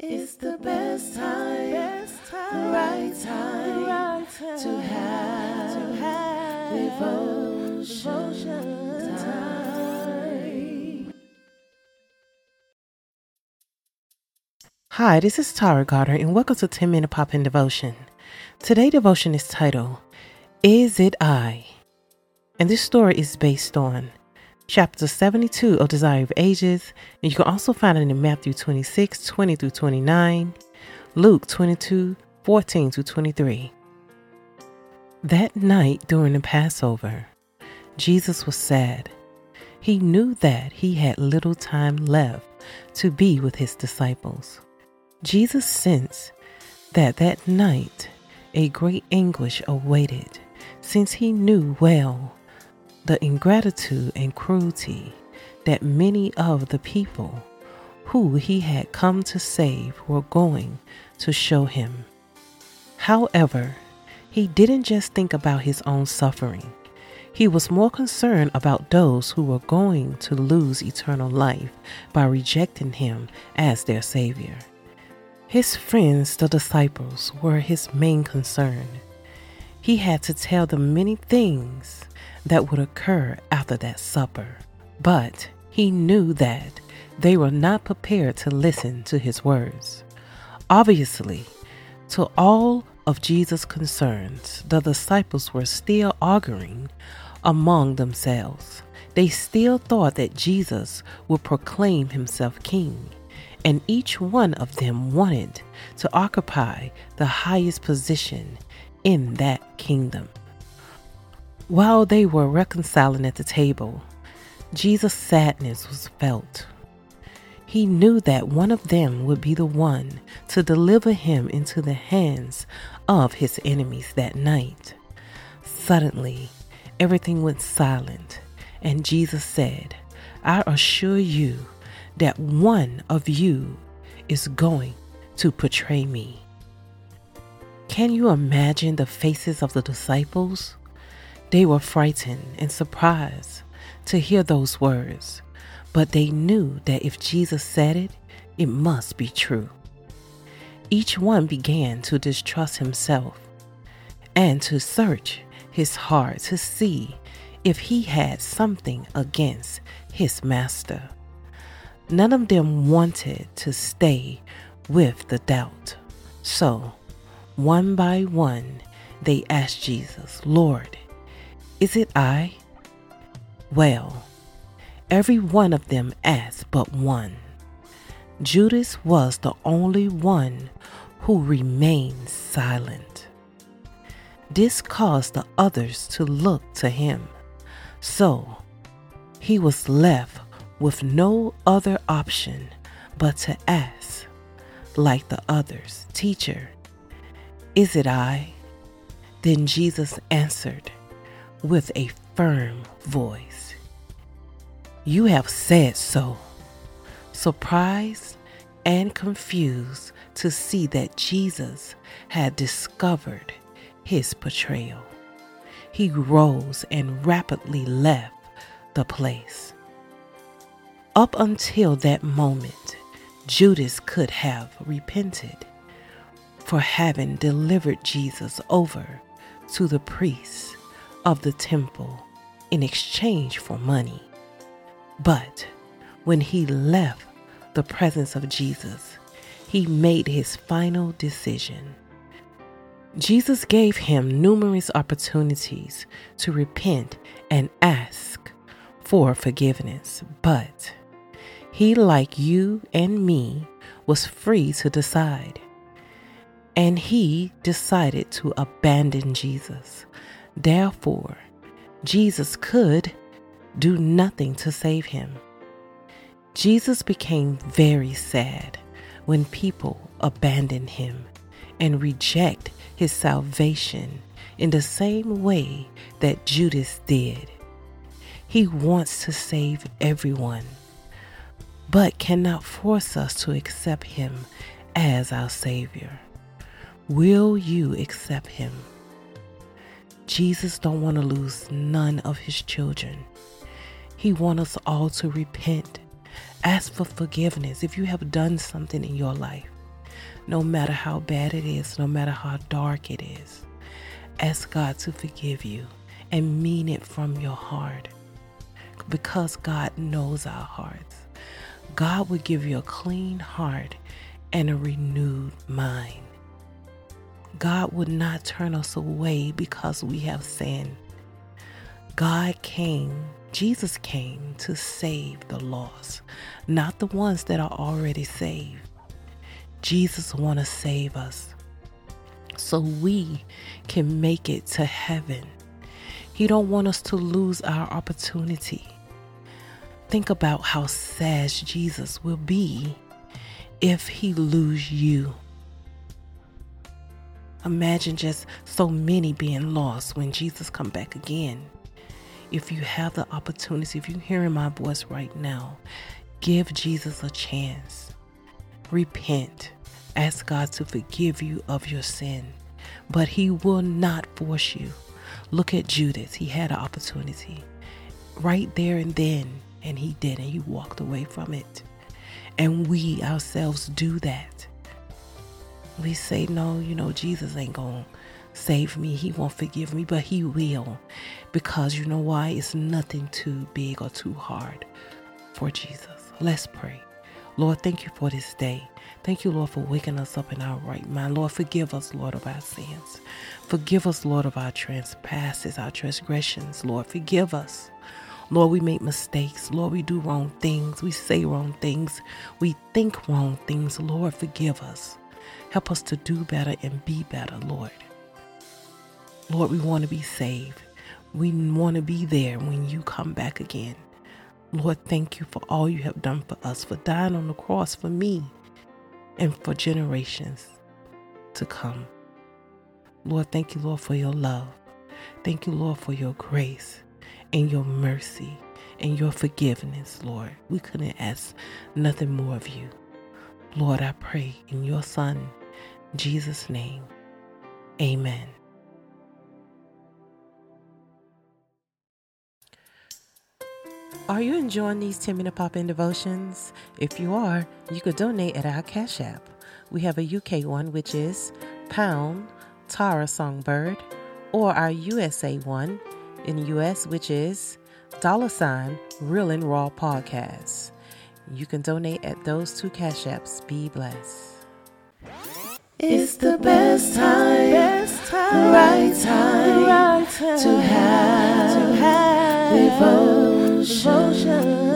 It's the best time, best time, right time, right time to have, to have devotion, devotion time. Hi, this is Tara Carter, and welcome to 10 Minute Pop In Devotion. Today, devotion is titled, Is It I? And this story is based on chapter 72 of Desire of Ages, and you can also find it in Matthew 26, 20 through 29, Luke 22, 14 to 23. That night during the Passover, Jesus was sad. He knew that he had little time left to be with his disciples. Jesus sensed that that night a great anguish awaited, since he knew well the ingratitude and cruelty that many of the people who he had come to save were going to show him. However, he didn't just think about his own suffering. He was more concerned about those who were going to lose eternal life by rejecting him as their Savior. His friends, the disciples, were his main concern. He had to tell them many things that would occur after that supper. But he knew that they were not prepared to listen to his words. Obviously, to all of Jesus' concerns, the disciples were still arguing among themselves. They still thought that Jesus would proclaim himself king, and each one of them wanted to occupy the highest position in that kingdom. While they were reconciling at the table, Jesus' sadness was felt. He knew that one of them would be the one to deliver him into the hands of his enemies that night. Suddenly, everything went silent, and Jesus said, I assure you that one of you is going to betray me. Can you imagine the faces of the disciples? They were frightened and surprised to hear those words, but they knew that if Jesus said it, it must be true. Each one began to distrust himself and to search his heart to see if he had something against his master. None of them wanted to stay with the doubt. So, one by one, they asked Jesus, Lord, is it I? Well, every one of them asked but one. Judas was the only one who remained silent. This caused the others to look to him. So he was left with no other option but to ask, like the others, Teacher, is it I? Then Jesus answered, with a firm voice. You have said so. Surprised and confused to see that Jesus had discovered his betrayal, he rose and rapidly left the place. Up until that moment, Judas could have repented for having delivered Jesus over to the priests of the temple in exchange for money. But when he left the presence of Jesus, he made his final decision. Jesus gave him numerous opportunities to repent and ask for forgiveness, but he, like you and me, was free to decide. And he decided to abandon Jesus Therefore, Jesus could do nothing to save him. Jesus became very sad when people abandon him and reject his salvation in the same way that Judas did. He wants to save everyone, but cannot force us to accept him as our Savior. Will you accept him? Jesus don't want to lose none of his children. He wants us all to repent. Ask for forgiveness if you have done something in your life no matter how bad it is, no matter how dark it is. Ask God to forgive you and mean it from your heart because God knows our hearts. God will give you a clean heart and a renewed mind. God would not turn us away because we have sinned. God came, Jesus came to save the lost, not the ones that are already saved. Jesus want to save us so we can make it to heaven. He don't want us to lose our opportunity. Think about how sad Jesus will be if he lose you. Imagine just so many being lost when Jesus come back again. If you have the opportunity, if you're hearing my voice right now, give Jesus a chance. Repent. Ask God to forgive you of your sin, but He will not force you. Look at Judas. He had an opportunity right there and then, and he didn't. He walked away from it. And we ourselves do that. We say, no, you know, Jesus ain't going to save me. He won't forgive me, but He will. Because you know why? It's nothing too big or too hard for Jesus. Let's pray. Lord, thank you for this day. Thank you, Lord, for waking us up in our right mind. Lord, forgive us, Lord, of our sins. Forgive us, Lord, of our trespasses, our transgressions. Lord, forgive us. Lord, we make mistakes. Lord, we do wrong things. We say wrong things. We think wrong things. Lord, forgive us. Help us to do better and be better, Lord. Lord, we want to be saved. We want to be there when you come back again. Lord, thank you for all you have done for us, for dying on the cross for me and for generations to come. Lord, thank you, Lord, for your love. Thank you, Lord, for your grace and your mercy and your forgiveness, Lord. We couldn't ask nothing more of you. Lord, I pray in your Son, Jesus' name. Amen. Are you enjoying these 10 minute pop in devotions? If you are, you could donate at our Cash App. We have a UK one, which is pound Tara Songbird, or our USA one in the US, which is dollar sign Real and Raw Podcast. You can donate at those two Cash Apps. Be blessed. It's the best time, best time, right time, right time to have, to have devotion, devotion.